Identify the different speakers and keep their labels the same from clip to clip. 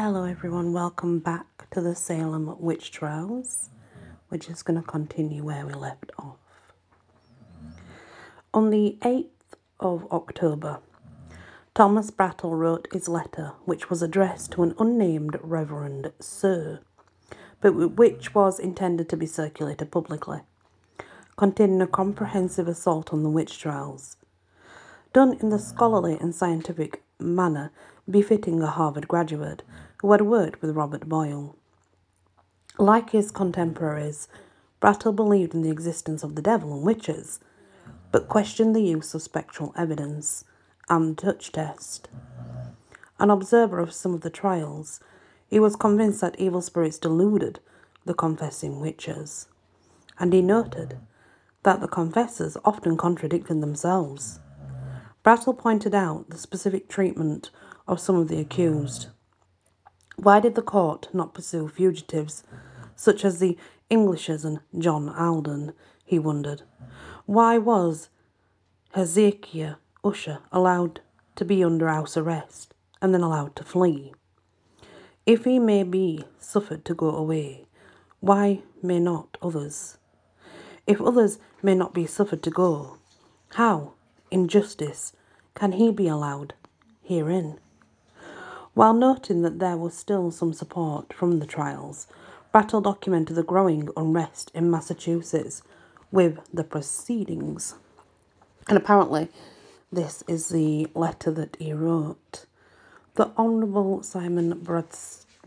Speaker 1: Hello, everyone. Welcome back to the Salem Witch Trials. We're just going to continue where we left off. On the 8th of October, Thomas Brattle wrote his letter, which was addressed to an unnamed Reverend Sir, but which was intended to be circulated publicly, containing a comprehensive assault on the witch trials, done in the scholarly and scientific manner befitting a Harvard graduate who had worked with Robert Boyle. Like his contemporaries, Brattle believed in the existence of the devil and witches, but questioned the use of spectral evidence and the touch test. An observer of some of the trials, he was convinced that evil spirits deluded the confessing witches, and he noted that the confessors often contradicted themselves. Brattle pointed out the specific treatment of some of the accused. Why did the court not pursue fugitives such as the Englishes and John Alden? He wondered. Why was Hezekiah Usher allowed to be under house arrest and then allowed to flee? If he may be suffered to go away, why may not others? If others may not be suffered to go, how, in justice, can he be allowed herein? While noting that there was still some support from the trials, Brattle documented the growing unrest in Massachusetts with the proceedings. And apparently, this is the letter that he wrote. The Honourable Simon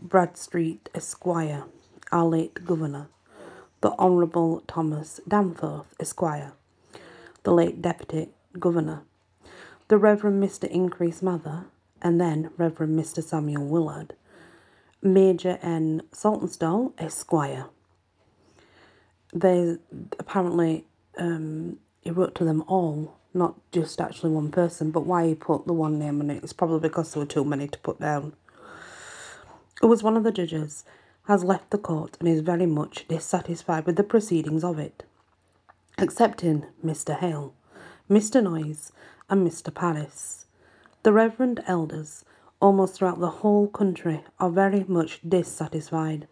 Speaker 1: Bradstreet, Esquire, our late Governor. The Honourable Thomas Danforth, Esquire, the late Deputy Governor. The Reverend Mr. Increase Mather, and then Reverend Mr. Samuel Willard, Major N. Saltonstall, Esquire. They apparently um, he wrote to them all, not just actually one person, but why he put the one name on it is probably because there were too many to put down. It was one of the judges has left the court and is very much dissatisfied with the proceedings of it, excepting Mr. Hale, Mr. Noyes, and Mr. Parris. The reverend elders, almost throughout the whole country, are very much dissatisfied.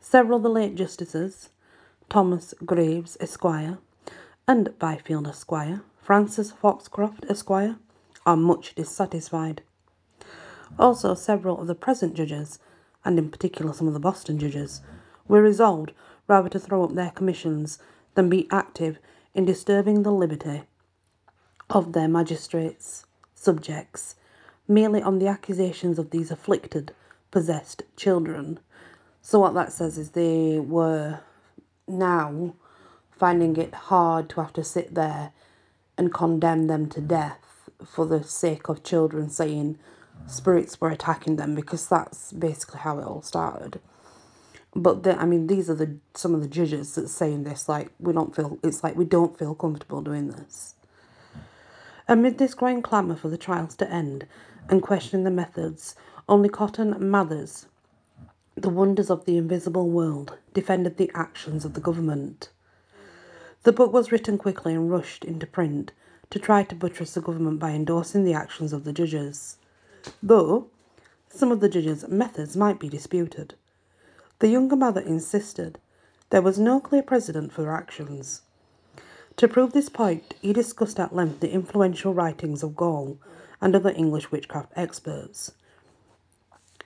Speaker 1: Several of the late justices, Thomas Graves, Esquire, and Byfield, Esquire, Francis Foxcroft, Esquire, are much dissatisfied. Also, several of the present judges, and in particular some of the Boston judges, were resolved rather to throw up their commissions than be active in disturbing the liberty of their magistrates subjects merely on the accusations of these afflicted, possessed children. So, what that says is they were now finding it hard to have to sit there and condemn them to death for the sake of children saying spirits were attacking them because that's basically how it all started. But the, I mean, these are the some of the judges that's saying this. Like we don't feel it's like we don't feel comfortable doing this. Amid this growing clamour for the trials to end and questioning the methods, only Cotton Mather's, the wonders of the invisible world, defended the actions of the government. The book was written quickly and rushed into print to try to buttress the government by endorsing the actions of the judges, though some of the judges' methods might be disputed. The younger Mather insisted there was no clear precedent for their actions. To prove this point, he discussed at length the influential writings of Gaule and other English witchcraft experts.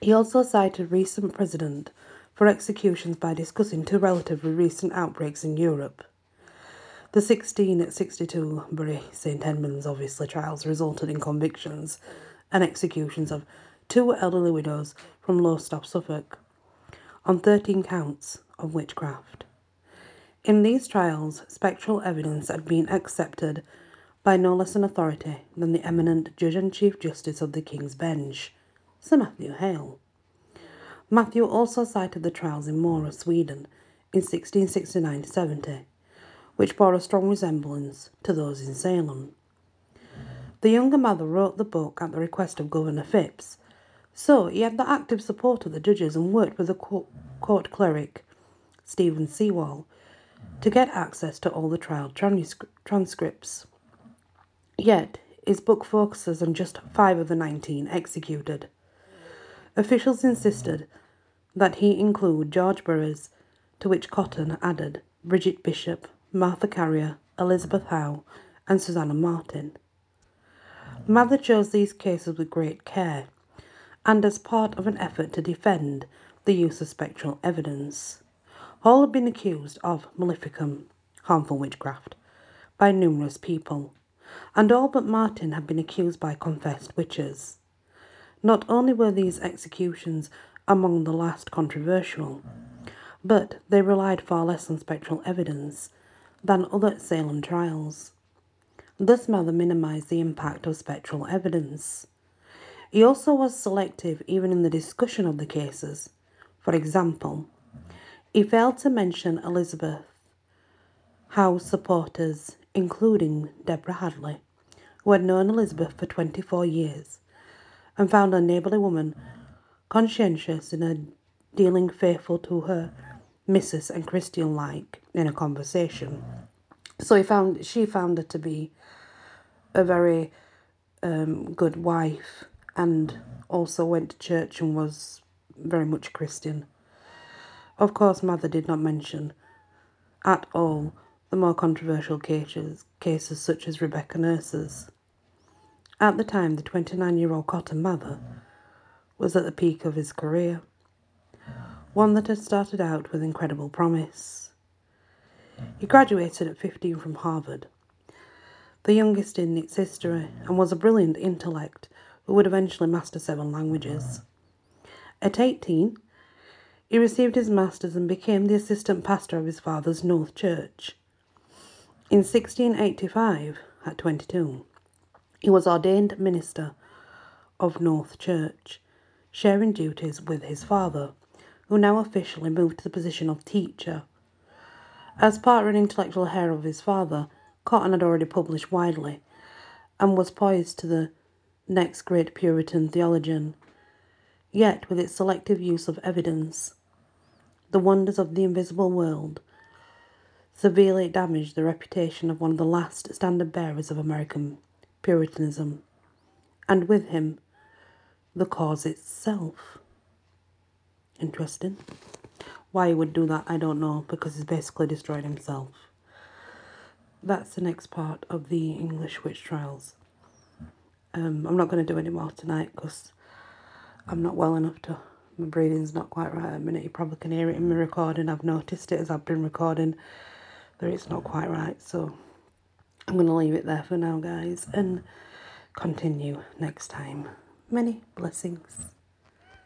Speaker 1: He also cited recent precedent for executions by discussing two relatively recent outbreaks in Europe. The sixteen 1662 Bury St Edmunds obviously trials resulted in convictions and executions of two elderly widows from Lowestoft, Suffolk, on 13 counts of witchcraft. In these trials, spectral evidence had been accepted by no less an authority than the eminent Judge and Chief Justice of the King's Bench, Sir Matthew Hale. Matthew also cited the trials in Mora, Sweden, in 1669 70, which bore a strong resemblance to those in Salem. The younger Mather wrote the book at the request of Governor Phips, so he had the active support of the judges and worked with the court cleric, Stephen Sewall, to get access to all the trial transcripts. Yet, his book focuses on just five of the 19 executed. Officials insisted that he include George Burroughs, to which Cotton added Bridget Bishop, Martha Carrier, Elizabeth Howe, and Susanna Martin. Mather chose these cases with great care, and as part of an effort to defend the use of spectral evidence. All had been accused of maleficium, harmful witchcraft, by numerous people, and all but Martin had been accused by confessed witches. Not only were these executions among the last controversial, but they relied far less on spectral evidence than other Salem trials. Thus, Mather minimized the impact of spectral evidence. He also was selective even in the discussion of the cases. For example, he failed to mention Elizabeth Howe's supporters, including Deborah Hadley, who had known Elizabeth for 24 years and found a neighbourly woman conscientious in her dealing faithful to her missus and Christian like in a conversation. So he found she found her to be a very um, good wife and also went to church and was very much Christian. Of course, Mather did not mention at all the more controversial cases, cases such as Rebecca Nurse's. At the time, the 29 year old Cotton Mather was at the peak of his career, one that had started out with incredible promise. He graduated at 15 from Harvard, the youngest in its history, and was a brilliant intellect who would eventually master seven languages. At 18, he received his master's and became the assistant pastor of his father's North Church. In 1685, at 22, he was ordained minister of North Church, sharing duties with his father, who now officially moved to the position of teacher. As part of an intellectual heir of his father, Cotton had already published widely and was poised to the next great Puritan theologian. Yet, with its selective use of evidence, the wonders of the invisible world severely damaged the reputation of one of the last standard bearers of American Puritanism, and with him, the cause itself. Interesting. Why he would do that, I don't know, because he's basically destroyed himself. That's the next part of the English witch trials. Um, I'm not going to do any more tonight because I'm not well enough to. My breathing's not quite right at the minute. You probably can hear it in my recording. I've noticed it as I've been recording that it's not quite right. So I'm going to leave it there for now, guys, and continue next time. Many blessings.